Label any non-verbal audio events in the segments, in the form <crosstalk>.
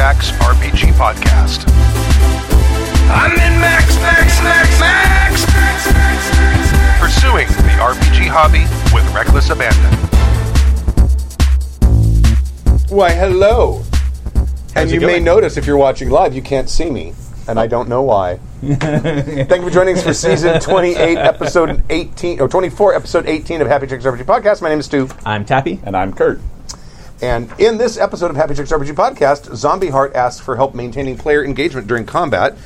Jacks RPG Podcast. I'm in Max, Max, Max, Max! Pursuing the RPG hobby with reckless abandon. Why, hello. and you may notice if you're watching live, you can't see me, and I don't know why. <laughs> Thank you for joining us for season 28, episode 18, or 24, episode 18 of Happy Jacks RPG Podcast. My name is Stu, I'm Tappy. And I'm Kurt. And in this episode of Happy Jacks RPG Podcast, Zombie Heart asks for help maintaining player engagement during combat.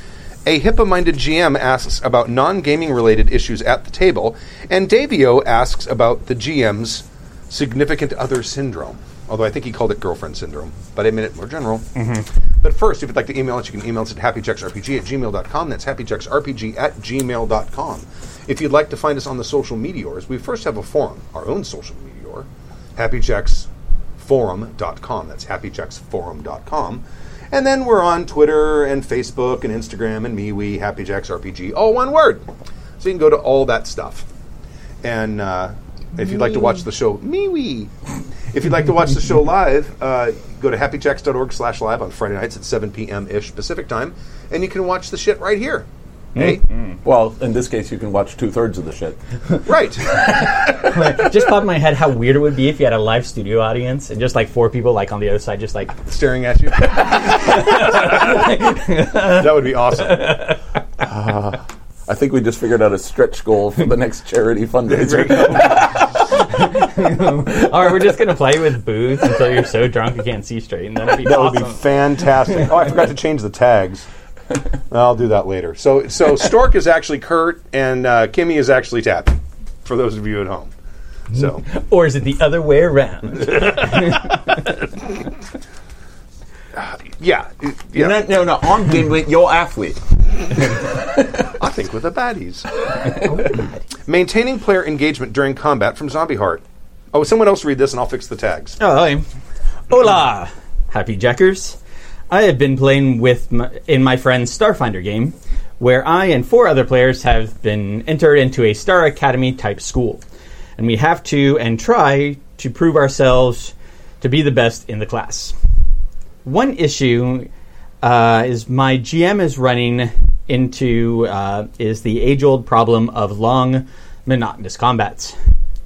A HIPAA-minded GM asks about non-gaming related issues at the table, and Davio asks about the GM's significant other syndrome. Although I think he called it girlfriend syndrome, but I meant it more general. Mm-hmm. But first, if you'd like to email us, you can email us at happyjacksrpg at gmail.com. That's happyjacksrpg at gmail.com. If you'd like to find us on the social meteors, we first have a forum, our own social meteor, happyjacksforum.com. That's happyjacksforum.com. And then we're on Twitter and Facebook and Instagram and MeWe, happyjacksrpg, all one word. So you can go to all that stuff. And uh, if you'd like to watch the show, MeWe. If you'd like to watch the show live, uh, go to happyjacks.org slash live on Friday nights at 7 p.m. ish Pacific time, and you can watch the shit right here. Hey? Well, in this case, you can watch two thirds of the shit. <laughs> Right. <laughs> just popped in my head how weird it would be if you had a live studio audience and just like four people like on the other side, just like Staring at you. <laughs> that would be awesome. Uh, I think we just figured out a stretch goal for the next charity fundraiser. All right, we're just gonna play with booze until you're so drunk you can't see straight, and that'd be That awesome. would be fantastic. Oh, I forgot to change the tags. <laughs> I'll do that later. So, so <laughs> Stork is actually Kurt, and uh, Kimmy is actually Tappy. For those of you at home. So, <laughs> or is it the other way around? yeah, yeah. No, no, no. On Gimlet, you're athlete. I think with the baddies. Maintaining player engagement during combat from Zombie Heart. Oh, someone else read this, and I'll fix the tags. Oh, hi. Hola, happy jackers. I have been playing with my, in my friend's Starfinder game, where I and four other players have been entered into a Star Academy type school, and we have to and try to prove ourselves to be the best in the class. One issue uh, is my GM is running into uh, is the age old problem of long, monotonous combats.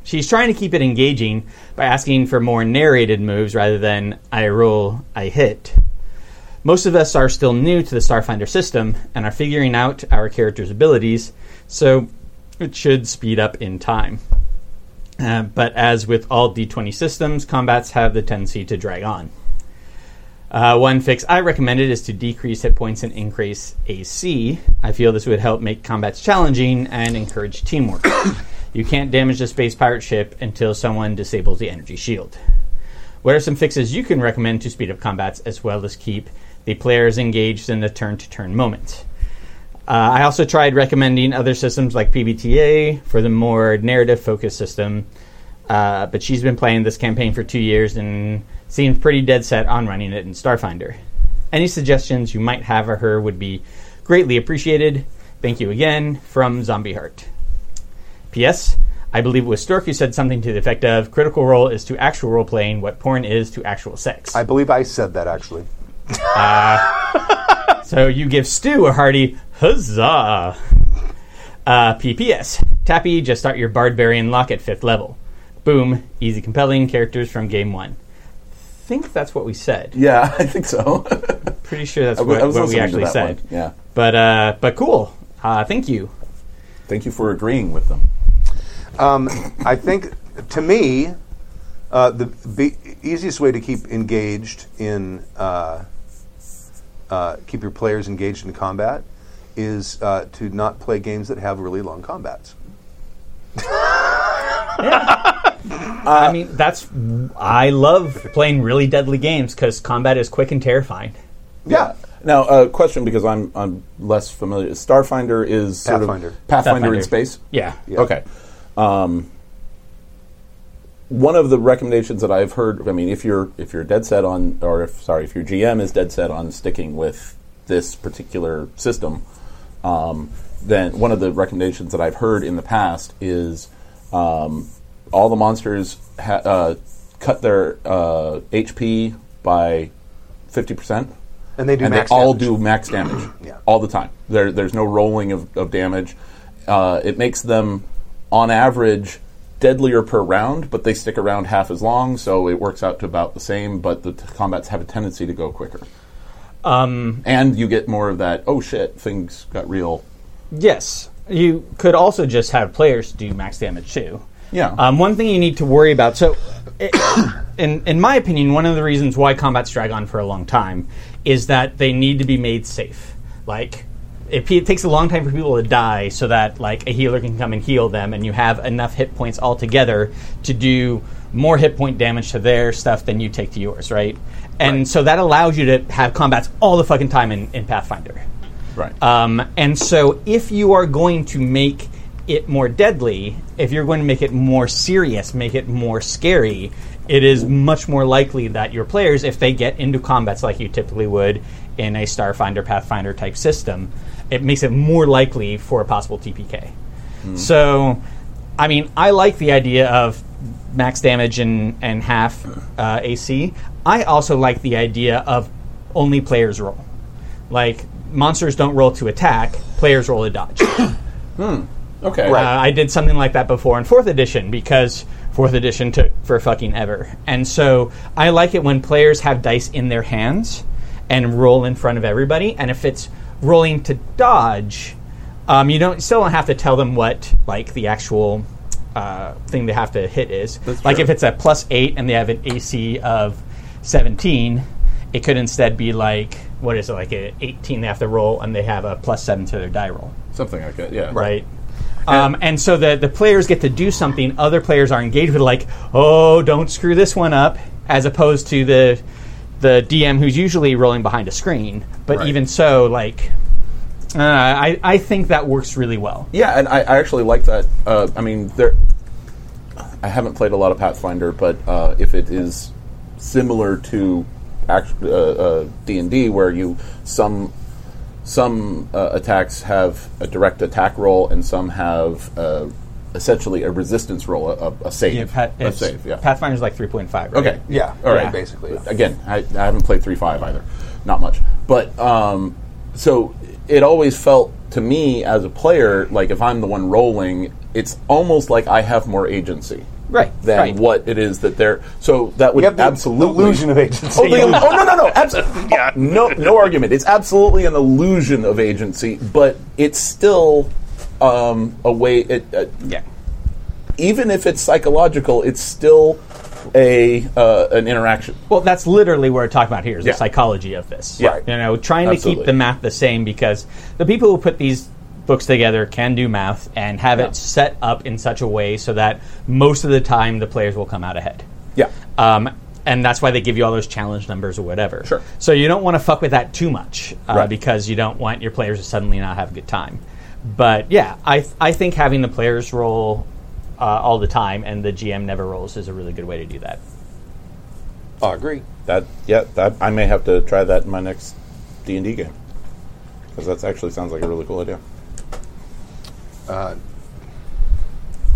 She's trying to keep it engaging by asking for more narrated moves rather than I roll, I hit. Most of us are still new to the Starfinder system and are figuring out our character's abilities, so it should speed up in time. Uh, but as with all D20 systems, combats have the tendency to drag on. Uh, one fix I recommended is to decrease hit points and increase AC. I feel this would help make combats challenging and encourage teamwork. <coughs> you can't damage the space pirate ship until someone disables the energy shield. What are some fixes you can recommend to speed up combats as well as keep the player is engaged in the turn to turn moment? Uh, I also tried recommending other systems like PBTA for the more narrative focused system, uh, but she's been playing this campaign for two years and seems pretty dead set on running it in Starfinder. Any suggestions you might have of her would be greatly appreciated. Thank you again from Zombie Heart. P.S. I believe it was Stork who said something to the effect of Critical Role is to actual role playing what porn is to actual sex. I believe I said that actually. So you give Stu a hearty huzzah. Uh, PPS. Tappy, just start your Bardbarian lock at fifth level. Boom, easy compelling characters from game one. think that's what we said. Yeah, <laughs> I think so. Pretty sure that's I w- what, I was what we listening to actually that said. one, yeah. But uh, but cool. Uh, thank you. Thank you for agreeing with them. Um, I think, to me, uh, the be- easiest way to keep engaged in uh, uh, keep your players engaged in combat is uh, to not play games that have really long combats. <laughs> I mean, that's I love playing really deadly games because combat is quick and terrifying. Yeah. Now, a uh, question because I'm I'm less familiar. Starfinder is sort Pathfinder. of Pathfinder, Pathfinder. in space. Yeah. Yeah. Okay. Um, one of the recommendations that I've heard, I mean, if you're if you're dead set on, or if sorry, if your GM is dead set on sticking with this particular system, um, then one of the recommendations that I've heard in the past is um, all the monsters ha- uh, cut their uh, HP by fifty percent, And they do and they all damage. do max damage <clears throat> Yeah. all the time. There, there's no rolling of, of damage. Uh, it makes them, on average, deadlier per round, but they stick around half as long, so it works out to about the same. But the t- combats have a tendency to go quicker, Um, and you get more of that. Oh shit, things got real. yes, you could also just have players do max damage too. Yeah. Um, one thing you need to worry about. So, <coughs> i in in my opinion, one of the reasons why combats drag on for a long time is that they need to be made safe. Like, it, it takes a long time for people to die, so that like a healer can come and heal them, and you have enough hit points altogether to do more hit point damage to their stuff than you take to yours, right? And so that allows you to have combats all the fucking time in, in Pathfinder. Right. Um, and so, if you are going to make it more deadly, if you're going to make it more serious, make it more scary, it is much more likely that your players, if they get into combats like you typically would in a Starfinder, Pathfinder type system, it makes it more likely for a possible TPK. So, I mean, I like the idea of max damage and, and half uh, AC. I also like the idea of only players roll. Like, monsters don't roll to attack, players roll to dodge. <coughs> okay. Uh, I did something like that before in fourth edition because fourth edition took for fucking ever. And so I like it when players have dice in their hands and roll in front of everybody. And if it's rolling to dodge, um, you don't still don't have to tell them what like the actual uh, thing they have to hit is. That's like true. if it's a plus eight and they have an AC of seventeen. It could instead be like what is it like a 18 they have to roll and they have a plus 7 to their die roll Something like that. Yeah. right? Um, and so the the players get to do something other players are engaged with, like, oh, don't screw this one up, as opposed to the the DM who's usually rolling behind a screen. But Right. even so, like, uh, I I think that works really well. Yeah, and I, I actually like that. Uh, I mean, there. I haven't played a lot of Pathfinder, but uh, if it is similar to uh, uh, D and D, where you some some uh, attacks have a direct attack roll, and some have uh, essentially a resistance roll, a, a save, Yeah, Pat, a it's- save. Yeah. Pathfinder's like three point five. Right? Okay. Yeah, All right, right. basically. yeah. Again, I, I haven't played three five either, not much. But um, so it always felt to me as a player like if I'm the one rolling, it's almost like I have more agency. Right, Than right. what it is that they're. So that would You have the absolutely illusion of agency. Oh, the, oh no no no! <laughs> Absolutely, no no argument. It's absolutely an illusion of agency, but it's still um, a way. It, uh, Yeah. even if it's psychological, it's still a uh, an interaction. Well, that's literally what we're talking about here is Yeah. the psychology of this. Yeah. You know, trying to keep the math the same because the people who put these books together can do math and have Yeah. it set up in such a way so that most of the time the players will come out ahead. Yeah. Um, and that's why they give you all those challenge numbers or whatever. Sure. So you don't want to fuck with that too much uh, Right. because you don't want your players to suddenly not have a good time. But yeah, I, I think having the players roll uh, all the time and the GM never rolls is a really good way to do that. I agree. That yeah, that I may have to try that in my next D and D game because that actually sounds like a really cool idea.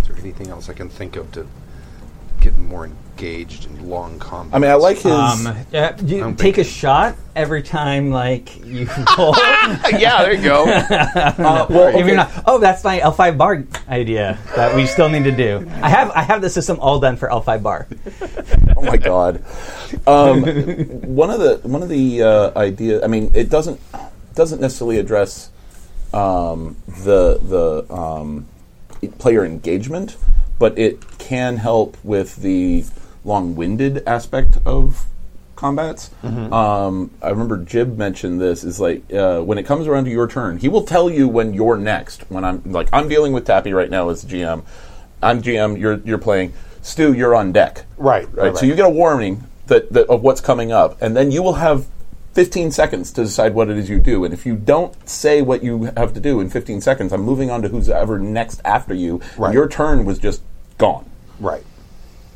Is there anything else I can think of to get more engaged in long combat? I mean, I like his. Um, yeah, you I'm take a shot every time, like you <laughs> roll. yeah, there you go. uh, <laughs> <laughs> well, If you're not, oh, that's my L5 bar idea that we still need to do. I have I have the system all done for L5 bar. oh my god. Um, one of the one of the uh, idea. I mean, it doesn't doesn't necessarily address um, the the um, player engagement, but it can help with the long-winded aspect of combats. Um, I remember Jib mentioned this. Is like uh, when it comes around to your turn, he will tell you when you're next. When I'm like I'm dealing with Tappy right now as GM. I'm GM. You're you're playing. Stu, you're on deck. Right, right, right. So right. you get a warning that, that of what's coming up, and then you will have 15 seconds to decide what it is you do. And if you don't say what you have to do in 15 seconds, I'm moving on to who's ever next after you. Right. Your turn was just gone. right.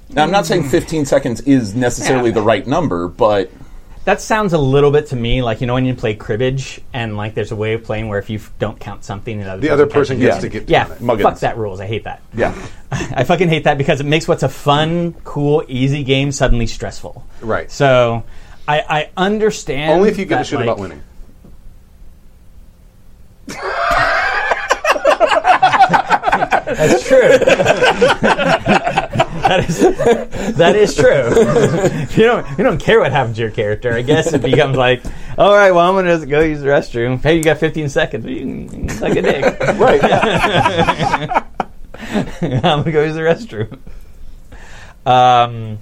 Now, I'm not saying 15 seconds is necessarily the right number, but That sounds a little bit to me like you know when you play cribbage and like there's a way of playing where if you f- don't count something, the other The other person gets to get yeah. on it. Muggins. Fuck that rules. I hate that. Yeah. <laughs> I fucking hate that because it makes what's a fun, cool, easy game suddenly stressful. Right. So, I, I understand. Only if you give a shit like, about winning. <laughs> That's true. that is that is true. you don't you don't care what happens to your character. I guess it becomes like, all right, well, I'm gonna go use the restroom. Hey, you got 15 seconds. You can, suck a dick. <laughs> Right. yeah. <laughs> I'm gonna go use the restroom. Um,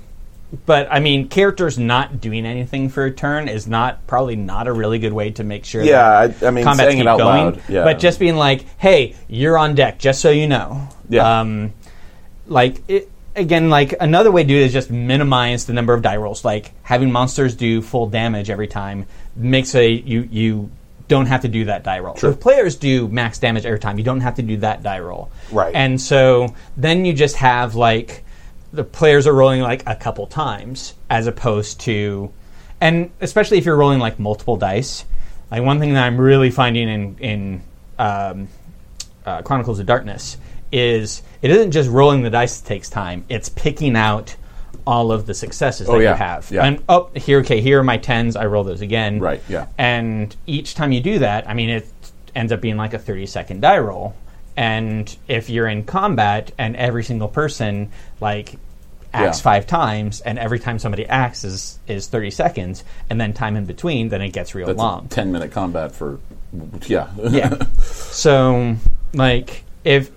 but I mean, characters not doing anything for a turn is not probably not a really good way to make sure. Yeah, that I- I mean, combats saying it out going. loud, yeah. But just being like, "Hey, you're on deck," just so you know. Yeah. Um, like it, again, like another way to do it is just minimize the number of die rolls. Like having monsters do full damage every time makes a you you don't have to do that die roll. Sure. If players do max damage every time, you don't have to do that die roll. Right. And so then you just have like the players are rolling like a couple times as opposed to and especially if you're rolling like multiple dice. Like one thing that I'm really finding in in um, uh, Chronicles of Darkness is it isn't just rolling the dice that takes time; it's picking out all of the successes that yeah, you have. yeah. And oh, here, okay, here are my tens. I roll those again. Right, yeah. And each time you do that, I mean, it ends up being like a 30 second die roll. And if you're in combat and every single person like acts Yeah. five times, and every time somebody acts is is 30 seconds, and then time in between, then it gets real That's long. a ten minute combat for yeah. Yeah. <laughs> so, like, if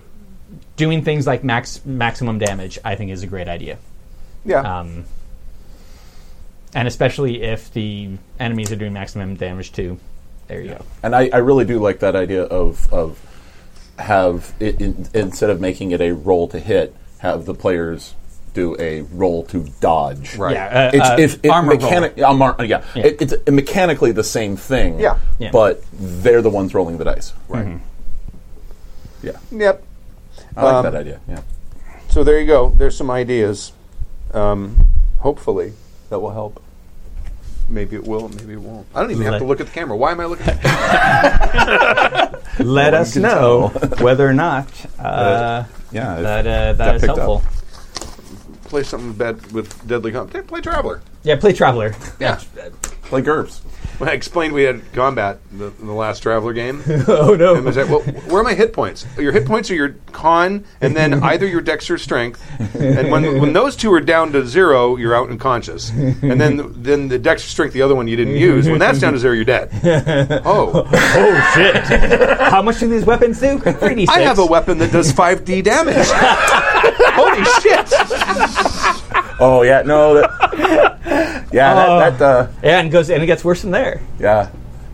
doing things like max maximum damage, I think is a great idea. Yeah. Um, and especially if the enemies are doing maximum damage too. There you go. And I, I really do like that idea of of have it in, instead of making it a roll to hit, have the players do a roll to dodge. Right. Yeah. Uh, It's uh, if it armor mechanic, roll. um, ar- yeah, It, it's mechanically the same thing. Yeah. Yeah. but they're the ones rolling the dice. right. Yeah, Yep. I like Um, that idea. Yeah, So there you go. There's some ideas. Um, hopefully that will help. Maybe it will. Maybe it won't. I don't even have to look at the camera. Why am I looking at the camera? <laughs> Let us know whether or not uh, yeah. if that uh, got that is helpful. up. Helpful. Play something bad with Deadly Combat. Play Traveller. Yeah, play Traveller. Yeah. Play GURPS. When I explained we had combat in the, in the last Traveller game. <laughs> oh no! And was like, well, where are my hit points? Your hit points are your con, and then <laughs> either your dex or strength. And when when those two are down to zero, you're out unconscious. And then then the dex or strength, the other one you didn't use, when that's down to zero, you're dead. <laughs> Oh, oh shit! How much do these weapons do? Pretty. I have a weapon that does five d damage. Holy <laughs> shit! Oh yeah, no. That, yeah, Oh. that, that uh, Yeah, and it goes and it gets worse from there. Yeah,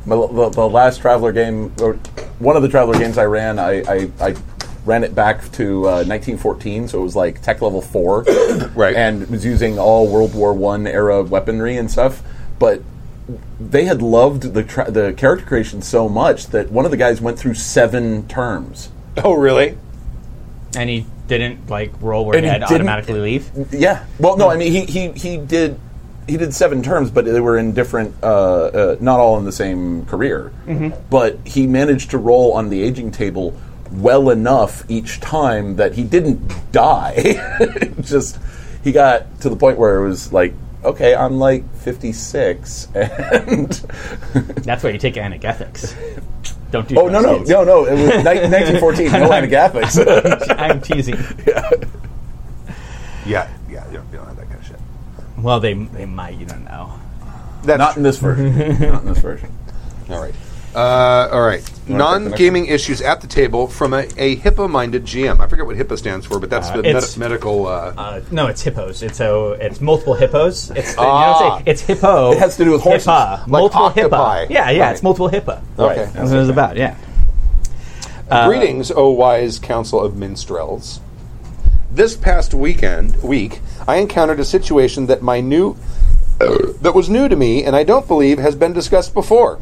My- the, the last Traveller game, or one of the Traveller games I ran, I, I, I ran it back to uh, 1914, so it was like tech level four, <coughs> Right. And was using all World War One era weaponry and stuff. But they had loved the tra- the character creation so much that one of the guys went through seven terms. Oh, really? And he didn't like roll where And he he had didn't- automatically leave. Yeah. Well, no, I mean he he, he did he did seven terms, but they were in different, uh, uh, not all in the same career. But he managed to roll on the aging table well enough each time that he didn't die. <laughs> Just he got to the point where it was like, okay, I'm like 56, <laughs> and That's why you take anagathics. Don't do. oh no no drugs, no no, it was <laughs> ni- 1914, no <laughs> anagathics. kids. <laughs> I'm teasing. Yeah, yeah. You don't, you don't have that kind of shit. Well, they they might. You don't know. That's not in this version. not in this version. All right. Uh, all right. wanna take the next Non-gaming issues at the table from a, a HIPAA-minded GM. I forget what HIPAA stands for, but that's Uh, the it's- med- medical. Uh, Uh, no, it's hippos. It's so it's multiple hippos. It's Ah. you don't say it's hippo. It has to do with horses. Hippa. multiple octopi. hippa. Yeah, yeah, Right. it's multiple hippa. Okay. That's what it was about. Yeah. Uh, Greetings, O wise council of minstrels. This past weekend week, I encountered a situation that my new <coughs> that was new to me, and I don't believe has been discussed before.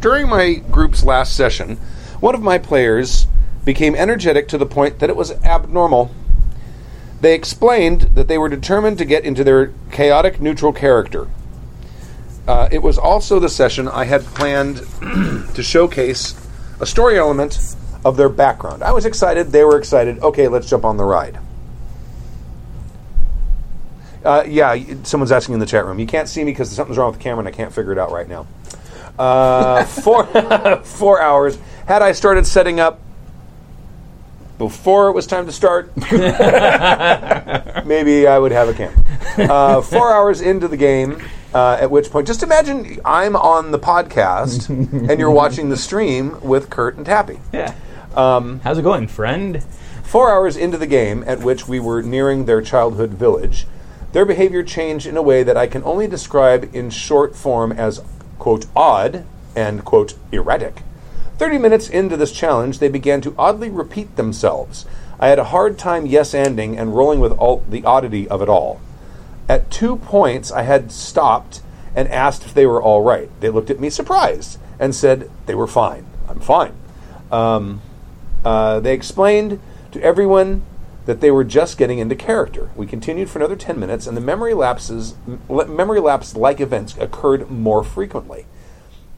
During my group's last session, one of my players became energetic to the point that it was abnormal. They explained that they were determined to get into their chaotic neutral character. Uh, it was also the session I had planned <clears throat> to showcase a story element of their background. I was excited, they were excited. Okay, let's jump on the ride. Uh, yeah, someone's asking in the chat room. You can't see me because something's wrong with the camera and I can't figure it out right now. Uh, four, <laughs> four hours. Had I started setting up before it was time to start, <laughs> maybe I would have a camp. Uh, four hours into the game, uh, at which point, just imagine I'm on the podcast and you're watching the stream with Kurt and Tappy. Yeah. Um, How's it going, friend? Four hours into the game, at which we were nearing their childhood village, their behavior changed in a way that I can only describe in short form as, quote, odd and, quote, erratic. Thirty minutes into this challenge, they began to oddly repeat themselves. I had a hard time yes ending and rolling with all the oddity of it all. At two points, I had stopped and asked if they were all right. They looked at me surprised and said they were fine. I'm fine. Um, uh, they explained to everyone that they were just getting into character. We continued for another 10 minutes, and the memory lapses, memory lapse like events occurred more frequently.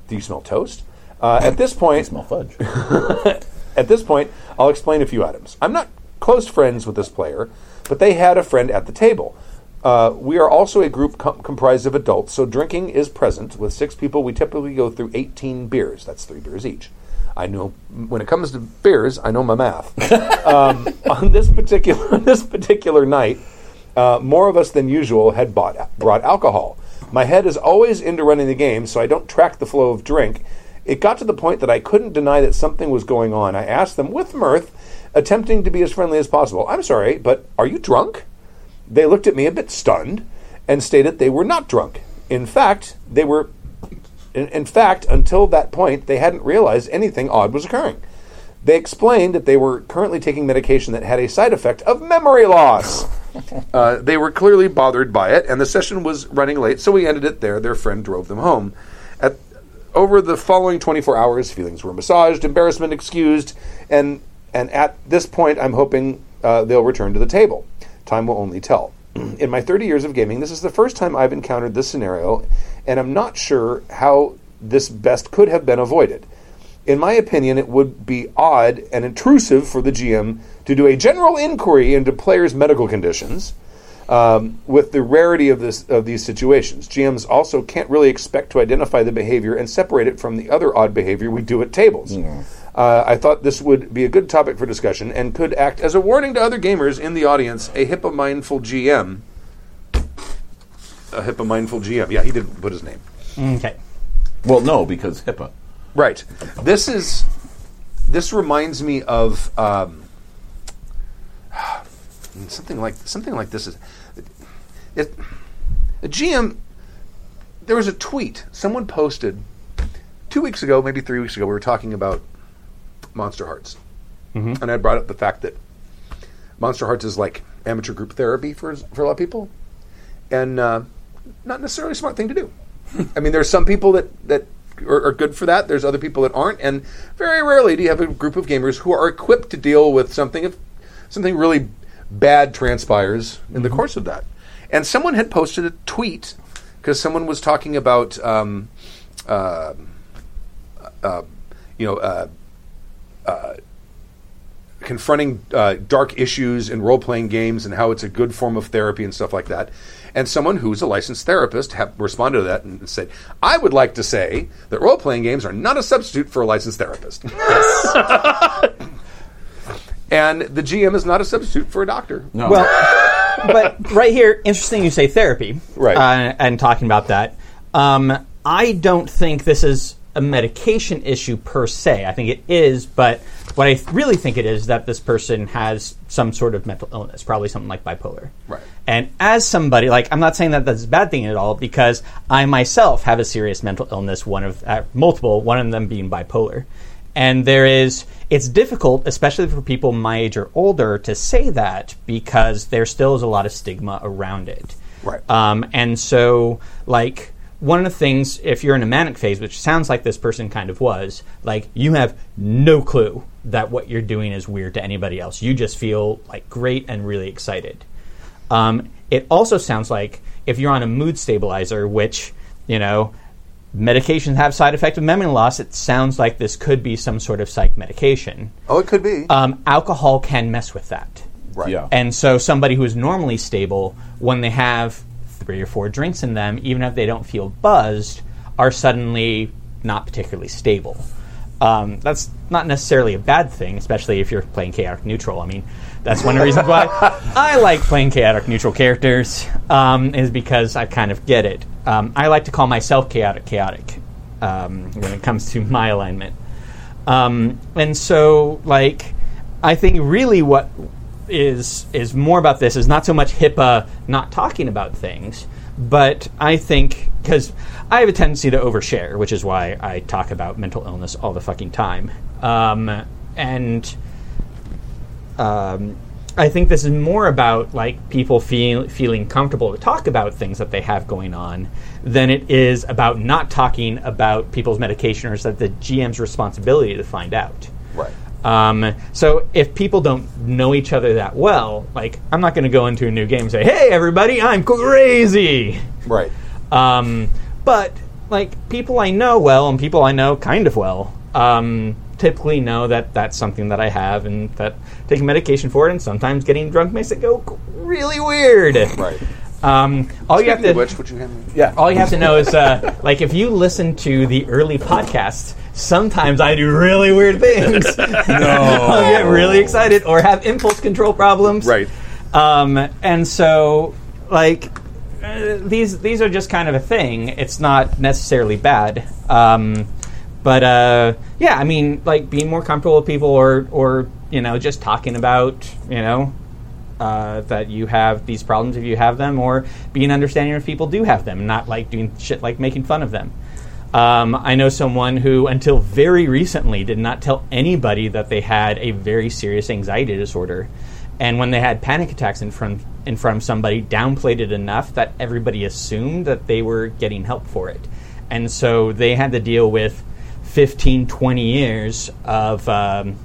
Do you smell toast? Uh, at this point, <laughs> Smell fudge. <laughs> at this point, I'll explain a few items. I'm not close friends with this player, but they had a friend at the table. Uh, we are also a group com- comprised of adults, so drinking is present. With six people, we typically go through 18 beers. That's three beers each. I know when it comes to beers, I know my math. um, <laughs> on this particular this particular night, uh, more of us than usual had bought brought alcohol. My head is always into running the game, so I don't track the flow of drink. It got to the point that I couldn't deny that something was going on. I asked them with mirth, attempting to be as friendly as possible. I'm sorry, but are you drunk? They looked at me a bit stunned and stated they were not drunk. In fact, they were. In, in fact, until that point, they hadn't realized anything odd was occurring. They explained that they were currently taking medication that had a side effect of memory loss. <laughs> Uh, they were clearly bothered by it, and the session was running late, so we ended it there. Their friend drove them home. At, over the following 24 hours, feelings were massaged, embarrassment excused, and and at this point, I'm hoping uh, they'll return to the table. Time will only tell. In my 30 years of gaming, this is the first time I've encountered this scenario, and I'm not sure how this best could have been avoided. In my opinion, it would be odd and intrusive for the GM to do a general inquiry into players' medical conditions. Um, with the rarity of this of these situations, GMs also can't really expect to identify the behavior and separate it from the other odd behavior we do at tables. Uh, I thought this would be a good topic for discussion and could act as a warning to other gamers in the audience. A HIPAA mindful GM, a HIPAA mindful GM. Yeah, he didn't put his name. Okay. well, no, because HIPAA. Right. This is. This reminds me of um, <sighs> something like something like this is. It, a GM. There was a tweet someone posted two weeks ago, maybe three weeks ago. We were talking about Monster Hearts, and I brought up the fact that Monster Hearts is like amateur group therapy for for a lot of people, and uh, not necessarily a smart thing to do. <laughs> I mean, there's some people that that are, are good for that. There's other people that aren't, and very rarely do you have a group of gamers who are equipped to deal with something if something really bad transpires in the course of that. And someone had posted a tweet because someone was talking about, um, uh, uh, you know. Uh, confronting uh, dark issues in role playing games and how it's a good form of therapy and stuff like that. And someone who's a licensed therapist have responded to that and said, I would like to say that role playing games are not a substitute for a licensed therapist. <laughs> and the GM is not a substitute for a doctor. No. Well, <laughs> but right here, interesting you say therapy. Right. Uh, and talking about that. Um, I don't think this is a medication issue per se. I think it is, but what I really think it is that this person has some sort of mental illness, probably something like bipolar. Right. And as somebody, like, I'm not saying that that's a bad thing at all, because I myself have a serious mental illness, one of uh, multiple, one of them being bipolar. And there is, it's difficult, especially for people my age or older, to say that because there still is a lot of stigma around it. Right. Um, and so, like, one of the things, if you're in a manic phase, which sounds like this person kind of was, like, you have no clue that what you're doing is weird to anybody else. You just feel, like, great and really excited. Um, it also sounds like if you're on a mood stabilizer, which, you know, medications have side effect of memory loss, it sounds like this could be some sort of psych medication. Oh, it could be. Um, alcohol can mess with that. Right. Yeah. And so somebody who is normally stable, when they have three or four drinks in them, even if they don't feel buzzed, are suddenly not particularly stable. Um, that's not necessarily a bad thing, especially if you're playing chaotic neutral. I mean, that's one of the reasons why <laughs> I like playing chaotic neutral characters, um, is because I kind of get it. Um, I like to call myself chaotic chaotic um, when it comes to my alignment. Um, and so, like, I think really what is is more about this is not so much HIPAA not talking about things, but I think because I have a tendency to overshare, which is why I talk about mental illness all the fucking time. Um, and um, I think this is more about like people feel, feeling comfortable to talk about things that they have going on than it is about not talking about people's medication or is that the GM's responsibility to find out. Right. Um, so if people don't know each other that well, like I'm not going to go into a new game and say, "Hey, everybody, I'm crazy." Right. Um, but like people I know well and people I know kind of well, um, typically know that that's something that I have and that taking medication for it and sometimes getting drunk makes it go really weird. Right. Um, all you have to which, would you hand me? Yeah. all you have to know is, uh, like, if you listen to the early podcasts, sometimes I do really weird things. <laughs> no. <laughs> I'll get really excited or have impulse control problems. Right. Um, and so, like, uh, these these are just kind of a thing. It's not necessarily bad. Um, but uh, yeah, I mean, like being more comfortable with people, or or you know, just talking about you know uh, that you have these problems if you have them, or being understanding if people do have them, not like doing shit like making fun of them. Um, I know someone who, until very recently, did not tell anybody that they had a very serious anxiety disorder, and when they had panic attacks in front in front of somebody, downplayed it enough that everybody assumed that they were getting help for it, and so they had to deal with 15, 20 years of um,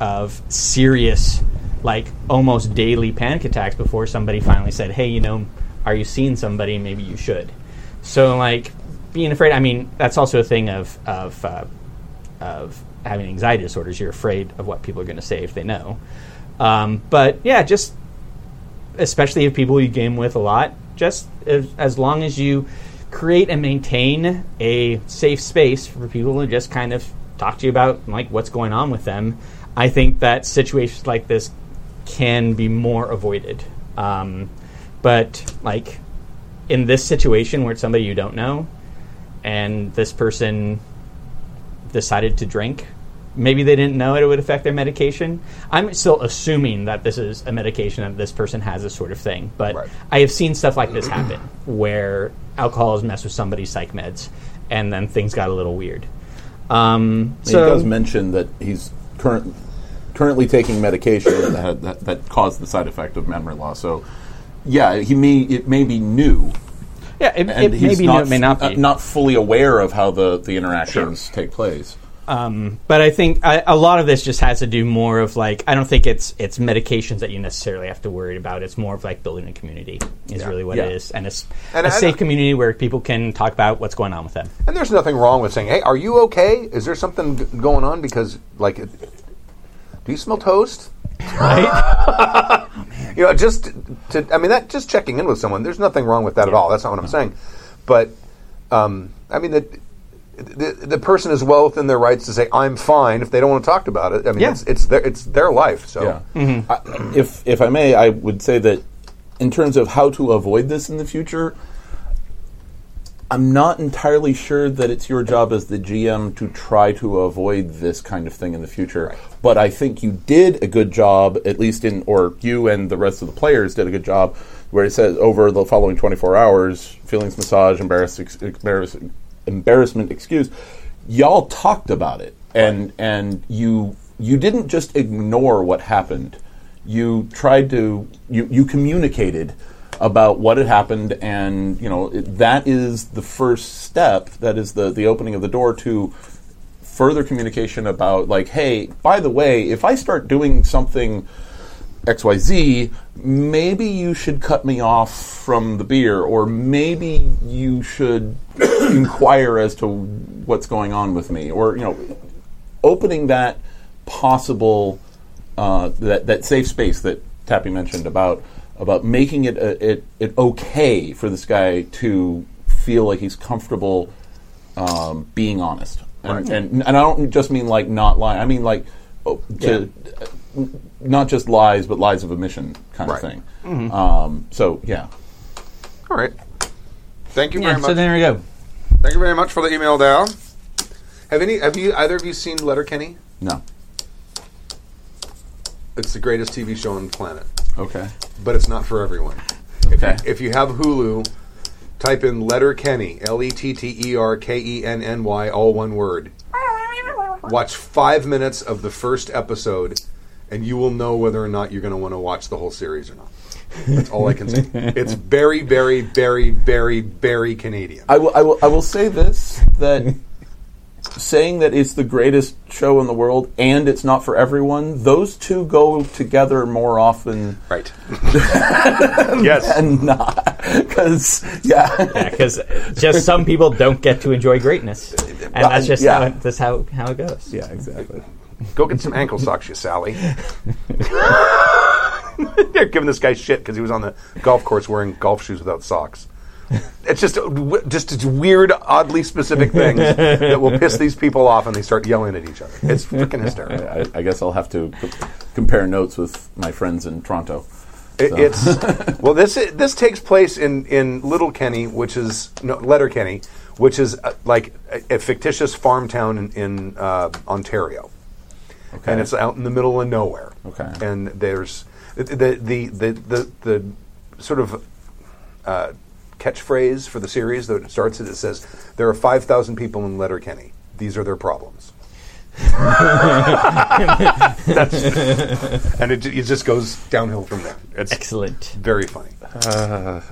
of serious, like almost daily panic attacks before somebody finally said, "Hey, you know, are you seeing somebody? Maybe you should." So, like, being afraid. I mean, that's also a thing of of uh, of having anxiety disorders. You're afraid of what people are going to say if they know. Um, but yeah, just especially if people you game with a lot, just as, as long as you create and maintain a safe space for people to just kind of talk to you about like what's going on with them, I think that situations like this can be more avoided. Um, but like in this situation where it's somebody you don't know, and this person decided to drink. Maybe they didn't know it would affect their medication. I'm still assuming that this is a medication that this person has this sort of thing. But Right. I have seen stuff like this happen where alcohol has messed with somebody's psych meds and then things got a little weird. Um, he so does mention that he's current, currently taking medication that, had- that that caused the side effect of memory loss. So, yeah, he may it may be new, yeah, it, and it may be new, not it may not uh, be. not fully aware of how the the interactions take place. Um, but I think I, a lot of this just has to do more of like I don't think it's it's medications that you necessarily have to worry about. It's more of like building a community is really what Yeah. it is, and it's And a I- safe community where people can talk about what's going on with them. And there's nothing wrong with saying, "Hey, are you okay? Is there something g- going on?" Because, like, it- do you smell toast? Right? <laughs> You know, just to, I mean, that just checking in with someone. There's nothing wrong with that at all. That's not what I'm saying. But, um, I mean, the, the the person is well within their rights to say, "I'm fine." If they don't want to talk about it, I mean, Yeah. it's it's their it's their life. So, Yeah. I, if if I may, I would say that in terms of how to avoid this in the future, I'm not entirely sure that it's your job as the GM to try to avoid this kind of thing in the future. But I think you did a good job, at least in, or you and the rest of the players did a good job, where it says over the following 24 hours, feelings, massage, embarrass, ex- embarrass, embarrassment, excuse. Y'all talked about it, and and you you didn't just ignore what happened. You tried to you you communicated about what had happened, and you know it, that is the first step. That is the the opening of the door to further communication about like, hey, by the way, if I start doing something XYZ, maybe you should cut me off from the beer, or maybe you should <coughs> inquire as to what's going on with me, or you know, opening that possible uh, that that safe space that Tappy mentioned about about making it a, it it okay for this guy to feel like he's comfortable um, being honest, and, and and I don't just mean like not lying. I mean like oh, to uh, not just lies, but lies of omission kind Right. of thing. Um, so yeah, All right. Thank you Yeah, very much. so there we go. Thank you very much for the email, Dal. Have any? Have you either of you seen Letterkenny? no, It's the greatest TV show on the planet, okay, but it's not for everyone. okay. If you have Hulu, type in Letterkenny, L E T T E R K E N N Y, all one word. Watch five minutes of the first episode, and you will know whether or not you're going to want to watch the whole series or not. That's all I can say. <laughs> It's very, very, very, very, very Canadian. I will, I will, I will say this that saying that it's the greatest show in the world and it's not for everyone, those two go together more often Right. <laughs> yes. than not. Because yeah, Yeah, because <laughs> just some people don't get to enjoy greatness, and that's just Yeah. how it, that's how how it goes. yeah, exactly. Go get some ankle socks, you Sally. <laughs> They're giving this guy shit because he was on the golf course wearing golf shoes without socks. It's just just it's weird, oddly specific things that will piss these people off, and they start yelling at each other. It's freaking hysterical. I, I guess I'll have to c- compare notes with my friends in Toronto. It, it's well, this this takes place in in Little Kenny, which is no Letter Kenny, which is uh, like a, a fictitious farm town in, in uh, Ontario. Okay. and it's out in the middle of nowhere. Okay. And there's the the the the, the, the sort of uh, catchphrase for the series that starts it. It says there are five thousand people in Letterkenny. These are their problems. <laughs> That's, <laughs> and it, it just goes downhill from there. It's Excellent. very funny.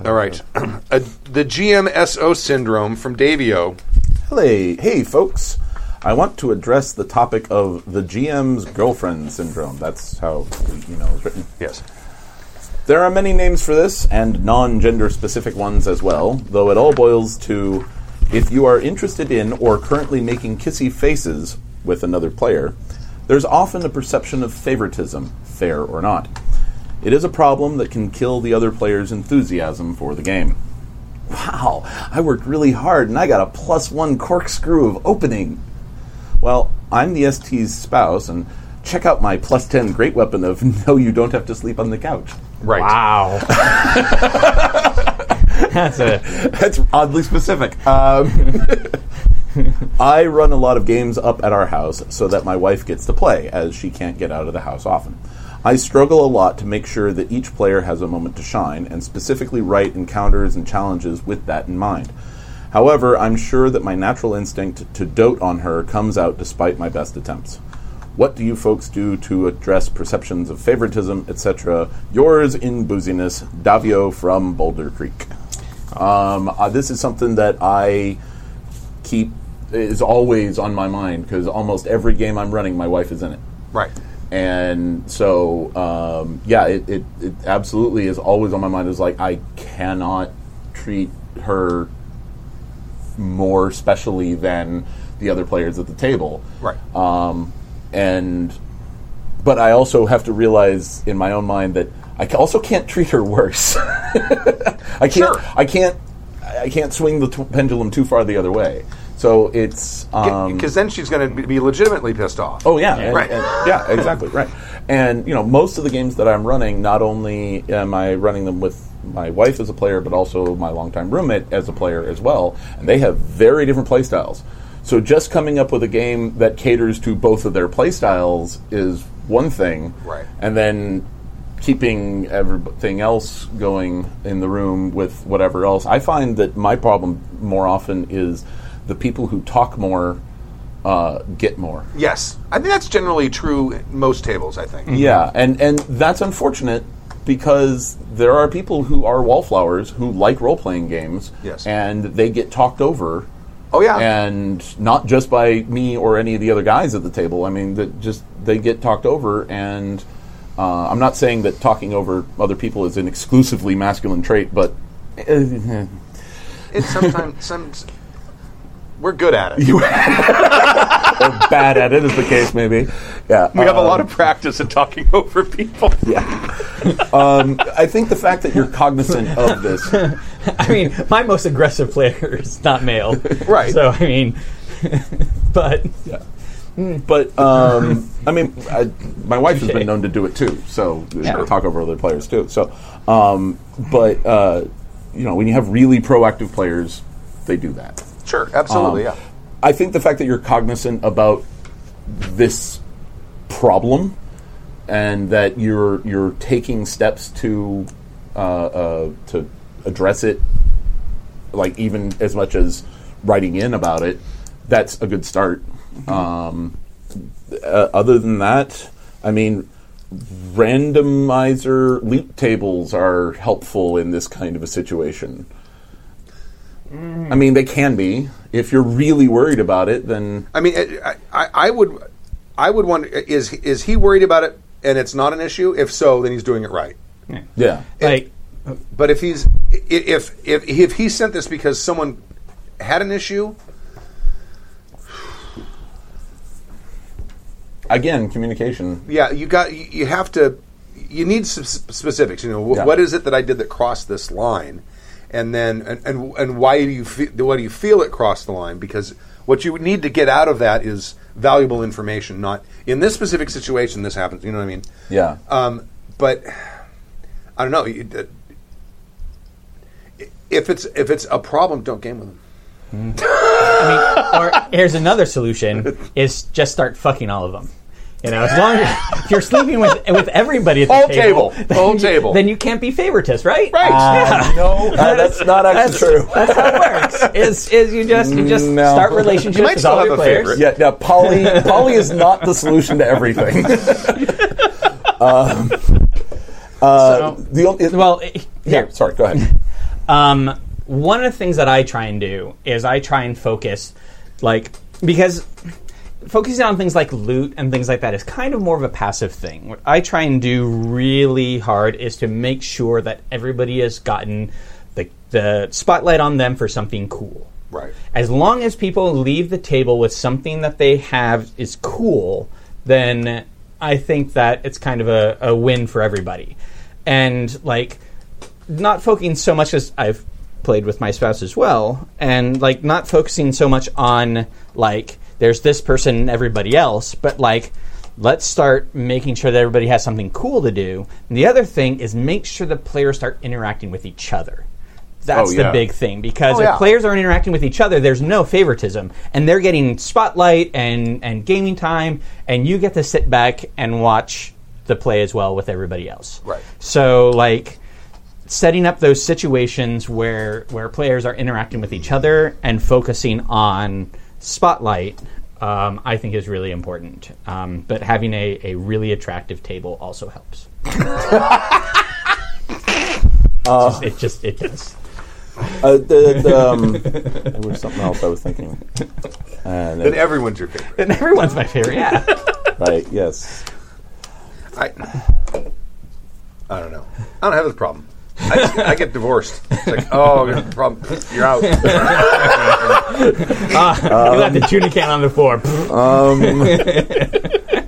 All right, <clears throat> uh, the GMSO syndrome from Davio. Hey, hey, folks. I want to address the topic of the GM's girlfriend syndrome. That's how you know it's written. Yes. There are many names for this, and non gender specific ones as well, though it all boils to if you are interested in or currently making kissy faces with another player, there's often a perception of favoritism, fair or not. It is a problem that can kill the other player's enthusiasm for the game. Wow, I worked really hard and I got a plus one corkscrew of opening. Well, I'm the ST's spouse, and check out my plus 10 great weapon of <laughs> no, you don't have to sleep on the couch. Right. Wow. <laughs> that's a That's oddly specific. Um, <laughs> I run a lot of games up at our house so that my wife gets to play, as she can't get out of the house often. I struggle a lot to make sure that each player has a moment to shine, and specifically write encounters and challenges with that in mind. However, I'm sure that my natural instinct to dote on her comes out despite my best attempts. What do you folks do to address perceptions of favoritism, etc.? Yours in booziness, Davio from Boulder Creek. Um, uh, this is something that I keep is always on my mind because almost every game I'm running, my wife is in it, Right. and so um, yeah, it, it, it absolutely is always on my mind. Is like I cannot treat her more specially than the other players at the table, Right. um, and but I also have to realize in my own mind that I also can't treat her worse. <laughs> I can't. Sure. I can't. I can't swing the t- pendulum too far the other way. So it's um, Because then she's going to be legitimately pissed off. Oh yeah, and- Right. and- yeah, exactly, right. And you know, most of the games that I'm running, not only am I running them with my wife as a player, but also my longtime roommate as a player as well, and they have very different play styles. So just coming up with a game that caters to both of their play styles is one thing, Right. And then keeping everything else going in the room with whatever else. I find that my problem more often is the people who talk more uh, get more. Yes. I think that's generally true most tables, I think. Yeah, and and that's unfortunate because there are people who are wallflowers who like role playing games. Yes. and they get talked over. Oh, yeah. and not just by me or any of the other guys at the table. I mean, that just they get talked over, and uh, I'm not saying that talking over other people is an exclusively masculine trait, but It's sometimes some we're good at it. <laughs> <laughs> or bad at it, as the case may be. Yeah, We have a um, lot of practice at talking <laughs> over people. Um, I think the fact that you're cognizant of this. <laughs> I mean, my most aggressive player is not male, Right. So I mean, <laughs> but Yeah. But um, I mean, I, my wife has been known to do it too. So Yeah. Talk over other players too. So, um, but uh, you know, when you have really proactive players, they do that. Sure, absolutely, Um, yeah. I think the fact that you're cognizant about this problem and that you're you're taking steps to uh, uh, to address it, like even as much as writing in about it, that's a good start. Um, uh, other than that, I mean, randomizer leap tables are helpful in this kind of a situation. I mean, they can be. If you're really worried about it, then I mean, I, I, I would, I would wonder is is he worried about it and it's not an issue? If so, then he's doing it right. yeah. like But if he's i- if if if he sent this because someone had an issue, Again, communication. yeah, you got you you have to you need some specifics. You know, wh- Yeah. what is it that I did that crossed this line, and then and and, and why do you feel why do you feel it crossed the line? Because what you need to get out of that is valuable information. Not in this specific situation, this happens. You know what I mean? Yeah. Um, but I don't know. you- uh, If it's if it's a problem, don't game with them. <laughs> or here's another solution: is just start fucking all of them. You know, as long as if you're sleeping with with everybody at the Whole table, table. then Whole you- table. then you can't be favoritist, right? Right. Uh, no, uh, that's not actually true. That's how it works. Is is you just you just No. start relationships You might with still all have your a players. favorite. Yeah, yeah. Poly, <laughs> poly is not the solution to everything. <laughs> um, uh, the only, it- Well, eh, yeah. here, Sorry, go ahead. <laughs> Um, one of the things that I try and do is I try and focus, like, because focusing on things like loot and things like that is kind of more of a passive thing. What I try and do really hard is to make sure that everybody has gotten the, the spotlight on them for something cool. Right. As long as people leave the table with something that they have is cool, then I think that it's kind of a, a win for everybody. And like not focusing so much as I've played with my spouse as well, and like not focusing so much on like there's this person and everybody else, but like let's start making sure that everybody has something cool to do. And the other thing is make sure the players start interacting with each other. That's Oh, the big thing because Oh, if yeah. players aren't interacting with each other, there's no favoritism, and they're getting spotlight and and gaming time, and you get to sit back and watch the play as well with everybody else. Right. So like setting up those situations where where players are interacting with each other and focusing on spotlight, um, I think is really important. Um, but having a, a really attractive table also helps. <laughs> Uh. it just it does. Uh, the, the, um, there was something else I was thinking. And Then it- everyone's your favorite. And everyone's my favorite. Yeah. <laughs> right, yes. I, I don't know. I don't have this problem. I, I get divorced. It's like, oh, you have a problem. You're out. <laughs> Ah, you left the tuna can on the floor. Um,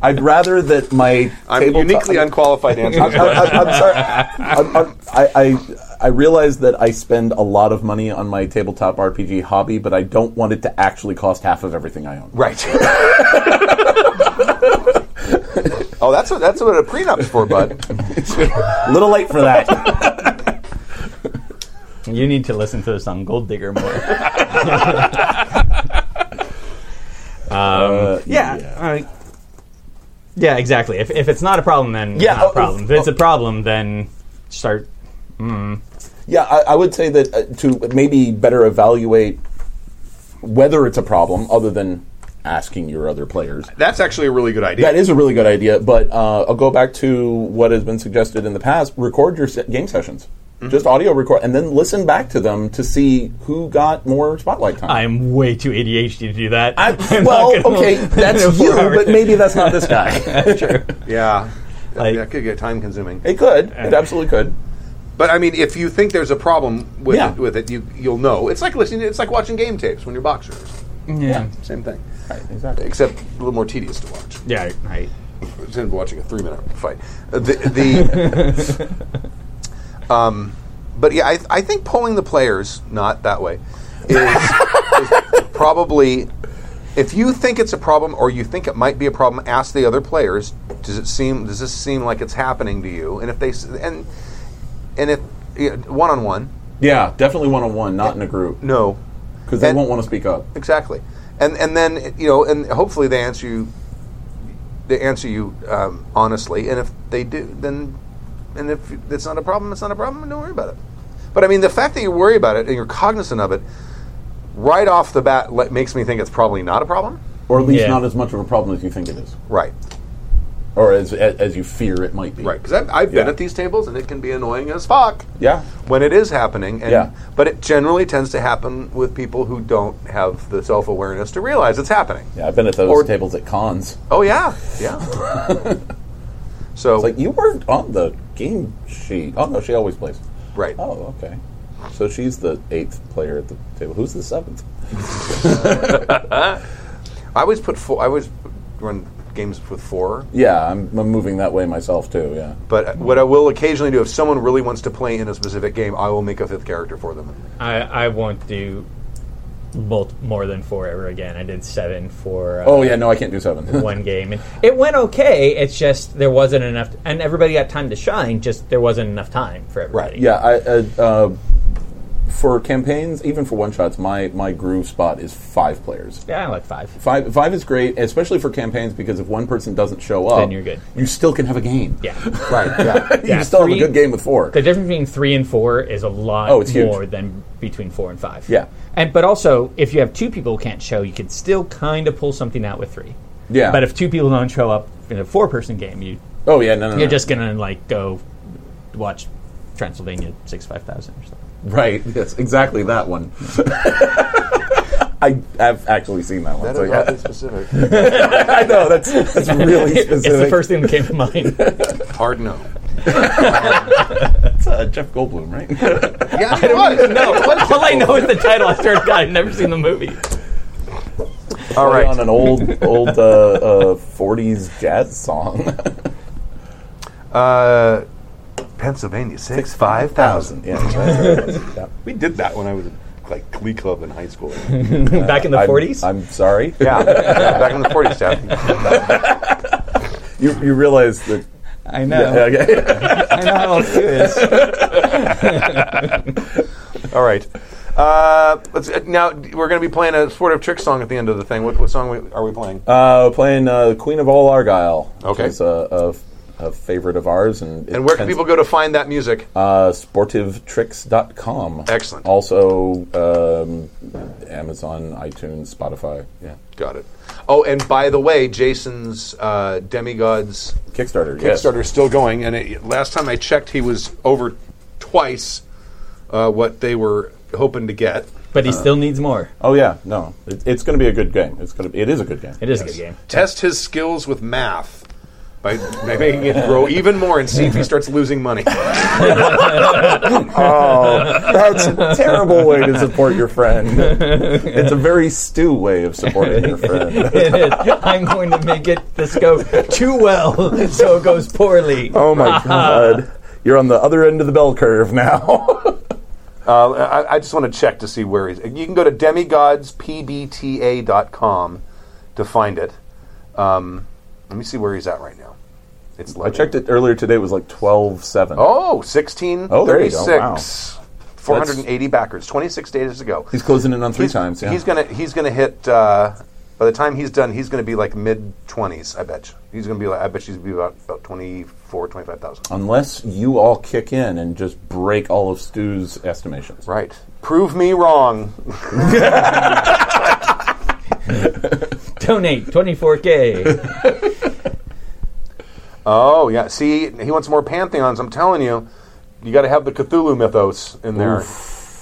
I'd rather that my I'm tabletop- uniquely unqualified answer I'm, I'm. I'm, I'm sorry. I'm, I'm, I, I I realize that I spend a lot of money on my tabletop RPG hobby, but I don't want it to actually cost half of everything I own. Right. <laughs> oh, that's what that's what a prenup's for, bud. A <laughs> little late for that. You need to listen to the song Gold Digger more. <laughs> <laughs> Uh, yeah. uh, yeah, exactly. If, if it's not a problem, then Yeah, it's not oh, a problem. If it's a problem, then start. Yeah, I, I would say that uh, to maybe better evaluate whether it's a problem, other than asking your other players. That's actually a really good idea. That is a really good idea, but uh, I'll go back to what has been suggested in the past. Record your se- game sessions. Mm-hmm. Just audio record, and then listen back to them to see who got more spotlight time. I'm way too ADHD to do that. I, I'm <laughs> well, okay, <laughs> that's you, but maybe that's not this guy. <laughs> True. yeah. Like- that could get time consuming. it could. It absolutely could. But I mean, if you think there's a problem with Yeah. it, with it, you you'll know. It's like listening. It's like watching game tapes when you're boxers. Yeah. Same thing. Right, exactly. except a little more tedious to watch. Yeah, right. Instead of watching a three-minute fight, Uh, the, the um, but yeah, I, I think polling the players not that way is, is <laughs> probably if you think it's a problem or you think it might be a problem, ask the other players. Does it seem? Does this seem like it's happening to you? And if they and and if one on one, Yeah, definitely one on one, not in a group, no, because they And- won't want to speak up. exactly. And and then you know, and hopefully they answer you. They answer you um, honestly, and if they do, then and if it's not a problem, it's not a problem. Don't worry about it. But I mean, the fact that you worry about it and you're cognizant of it, right off the bat, le- makes me think it's probably not a problem. Or at least Yeah. not as much of a problem as you think it is, Right. or as as, as you fear it might be. Right. Because I've, I've been at these tables, and it can be annoying as fuck. Yeah. when it is happening. And, Yeah. But it generally tends to happen with people who don't have the self awareness to realize it's happening. Yeah, I've been at those Or- tables at cons. Oh yeah, yeah. <laughs> so It's like you weren't on the game sheet. Oh no, she always plays. right. Oh, okay. So she's the eighth player at the table. Who's the seventh? <laughs> I always put four. I always run games with four. Yeah, I'm, I'm moving that way myself too. Yeah. But what I will occasionally do, if someone really wants to play in a specific game, I will make a fifth character for them. I, I won't do both more than four ever again. I did seven for uh, Oh yeah, no, I can't do seven. <laughs> one game, and it went okay. It's just there wasn't enough, and everybody got time to shine. Just there wasn't enough time for everybody. Right. yeah, I, uh, uh, for campaigns, even for one shots, my my groove spot is five players. yeah, I like five. Five five is great, especially for campaigns because if one person doesn't show up, Then you're good. You still can have a game. Yeah, <laughs> Right. Yeah. you Yeah, can still three- have a good game with four. the difference between three and four is a lot Oh, it's huge. more than between four and five. Yeah. and but also if you have two people who can't show, you can still kind of pull something out with three. Yeah. But if two people don't show up in a four-person game, you oh yeah, no, no, you're no. just gonna like go watch Transylvania six five thousand or something. Right. Yes, exactly that one. <laughs> I have actually seen that one. That so is yeah. specific. <laughs> I know that's that's really specific. It's the first thing that came to mind. Hard no. It's, uh, Jeff Goldblum, right? Yeah, <laughs> I don't no, all I know is the title. I started. God, I've never seen the movie. All right, on an old old uh, uh, 40s jazz song. Uh, Pennsylvania six five thousand. Yeah, that's right. Yeah. We did that when I was in like Glee Club in high school. <laughs> Back in the I'm- forties. I'm sorry. yeah, <laughs> yeah, back in the forties, Jeff. You you realize that. I know. Yeah, okay. <laughs> I know how else it is. All right. Uh, let's uh, now we're going to be playing a sort of trick song at the end of the thing. What, what song we, are we playing? Uh, playing uh, Queen of All Argyle. Okay. Which is a, a, a favorite of ours. And, and where can people go to find that music? Uh, sportoftricks.com. Excellent. Also, um, Amazon, iTunes, Spotify. Yeah. Got it. Oh, and by the way, Jason's uh, Demigods Kickstarter. yes. Kickstarter is still going, and it, last time I checked, he was over twice uh, what they were hoping to get. But he still needs more. Oh yeah, no, it, it's going to be a good game. It's going to. It is a good game. It is a good game. Test his skills with math by, by making it grow even more, and see if he starts losing money. <laughs> Oh, that's a terrible way to support your friend. It's a very Stu way of supporting your friend. <laughs> It is. I'm going to make it this go too well, so it goes poorly. Oh my <laughs> god, you're on the other end of the bell curve now. Uh, I, I just want to check to see where he's. You can go to demigodspbta.com to find it. Um, let me see where he's at right now. It's I checked it earlier today. It was like twelve seven. Oh, 1636. Oh, there you go. Wow. 480 backers, 26 days to go. He's closing in on three he's, times. Yeah. He's gonna he's gonna hit. Uh, by the time he's done, he's gonna be like mid 20s. I bet you. He's gonna be like. I bet you he's gonna be about about 24, 25,000. Unless you all kick in and just break all of Stu's estimations. Right. Prove me wrong. <laughs> <laughs> Donate 24k. <laughs> Oh yeah. See, he wants more pantheons. I'm telling you, you got to have the Cthulhu mythos in there,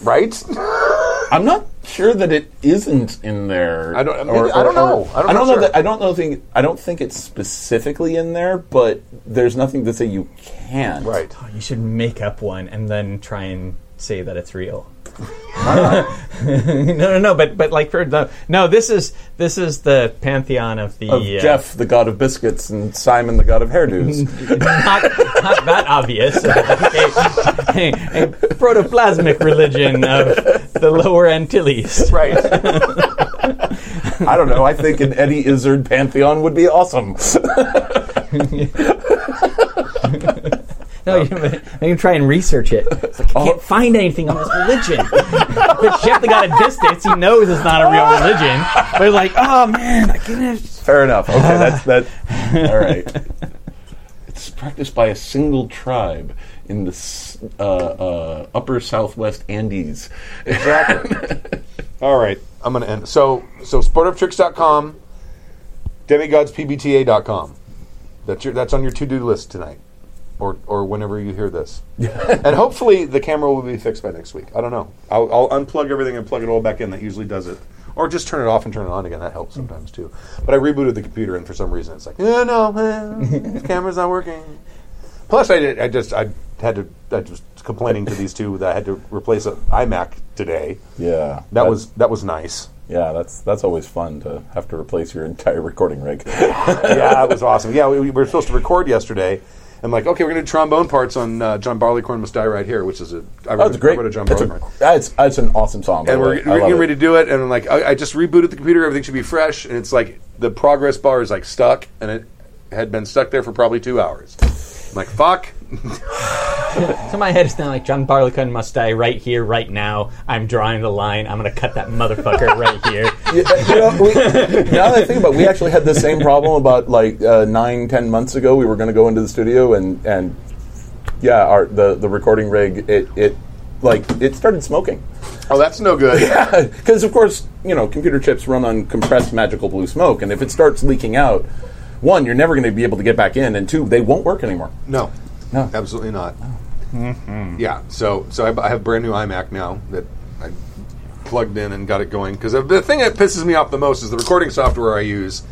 right? <laughs> I'm not sure that it isn't in there. I don't- maybe- I don't know. I don't know know sure. that. I don't know. Think. I don't think it's specifically in there, but there's nothing to say you can't. right. Oh, you should make up one and then try and say that it's real. <laughs> no, no, no. But but like for the no, this is this is the pantheon of the Of uh, Jeff, the god of biscuits, and Simon, the god of hairdos. <laughs> not, not that obvious. a, a- a protoplasmic religion of the Lower Antilles. Right. <laughs> I don't know. I think an Eddie Izzard pantheon would be awesome. No, you, you can try and research it. It's like, I can't find anything on this religion. but Jeff, the god of distance, he knows it's not a real religion. But he's like, oh man, I can't. <laughs> Fair enough. Okay, <laughs> that's that. All right. It's practiced by a single tribe in the uh, uh, upper southwest Andes. Exactly. <laughs> All right, I'm going to end. So, so sportoftricks.com, demigodspbta.com. That's your that's on your to-do list tonight, or or whenever you hear this. <laughs> and hopefully the camera will be fixed by next week. I don't know. I'll, I'll unplug everything and plug it all back in. That usually does it. Or just turn it off and turn it on again. That helps sometimes too. But I rebooted the computer and for some reason it's like, no, no, man, the <laughs> camera's not working. Plus, I did. I just I had to. I was complaining to these two that I had to replace an iMac today. Yeah, That was that was nice. yeah. That's that's always fun to have to replace your entire recording rig. <laughs> yeah, that was awesome. Yeah, we, we were supposed to record yesterday. I'm like, okay, we're going to do trombone parts on uh, John Barleycorn Must Die Right Here, which is a I wrote, That's a- great. I wrote a John That's, Barleycorn. a, that's, that's an awesome song. and we're, way. we're I love getting it. ready to do it, and I'm like, I, I just rebooted the computer. Everything should be fresh, and it's like the progress bar is like stuck, and it had been stuck there for probably two hours. I'm like, fuck. <laughs> So my head is now like John Barleycorn must die right here, right now. I'm drawing the line. I'm gonna cut that motherfucker <laughs> right here. Yeah, you know, we, now that I think about it, we actually had the same problem about like uh, nine, ten months ago. We were going to go into the studio and and yeah, our the the recording rig it it like it started smoking Oh, that's no good. <laughs> because of course you know computer chips run on compressed magical blue smoke, and if it starts leaking out, one you're never going to be able to get back in, and two they won't work anymore. No, No. absolutely not. Yeah, so so I, I have a brand new iMac now that I plugged in and got it going because the thing that pisses me off the most is the recording software I use.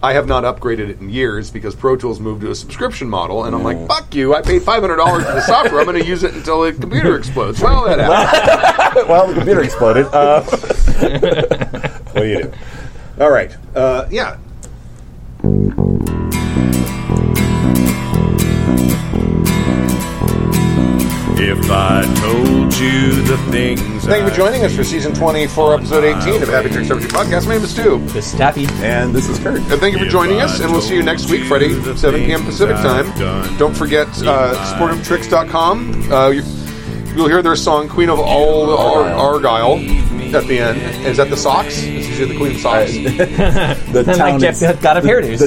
I have not upgraded it in years because Pro Tools moved to a subscription model, and I'm like, "Fuck you! I paid five hundred dollars for the software. I'm going to use it until the computer explodes." Well, that happened. <laughs> well, the computer exploded. Uh, <laughs> what do you do? All right, uh, yeah. If I told you the things. Thank you for joining us for season 24, episode 18 of Happy Jacks RPG Podcast. My name is Stu. This is Taffy. and this is Kurt. And thank you for joining us, and we'll see you next week, Friday, 7 p.m. Pacific time. Don't forget uh, sportoftricks.com. Uh, you, you'll hear their song Queen of All Ar- Argyle at the end. Is that the socks? <laughs> Is she the Queen of Socks? The town like Jeff, in- the God of hairdos. the,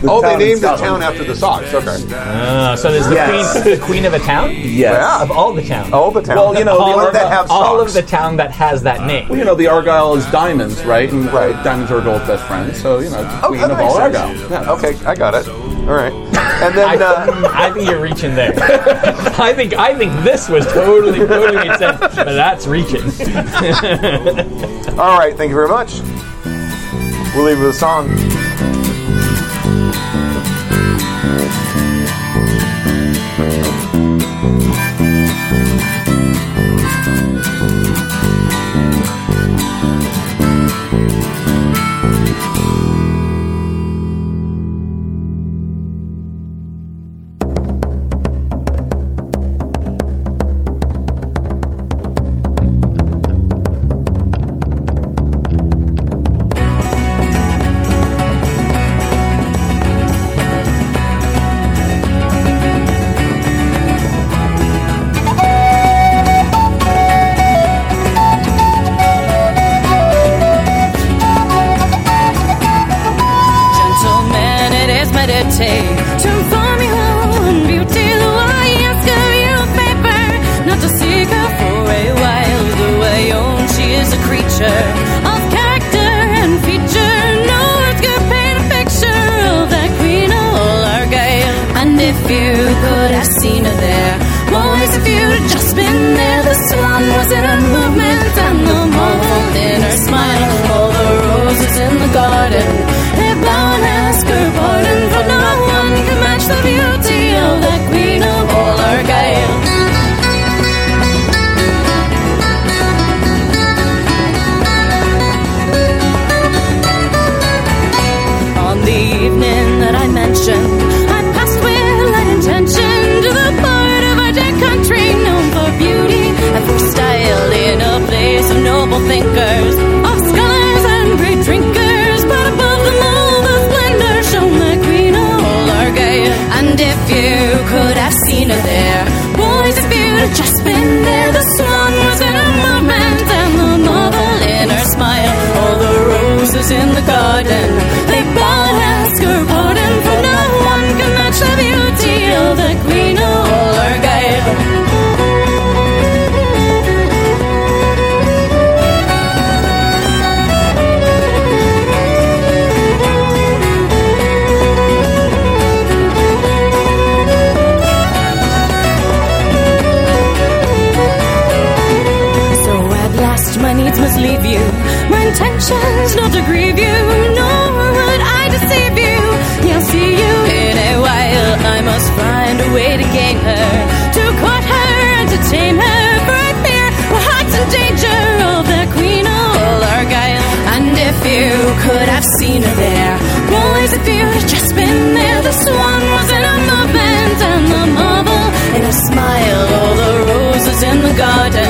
the oh, they named the town after the socks. Okay. Uh, so there's the Yes. queen, the queen of a town. Yes. Of all the towns. All the town. Well, you know, all, the- of, that have all of the town that has that name. Well, you know, the Argyle is diamonds, right? And uh, Right. diamonds are gold's best friend. So, you know, Oh, queen that of all sense. Argyle. Yeah. Okay, I got it. All right. And <laughs> I, then. Uh, I think you're reaching there. I think I think this was totally totally made sense, but that's reaching. all right, thank you very much. We'll leave with a song. Garden,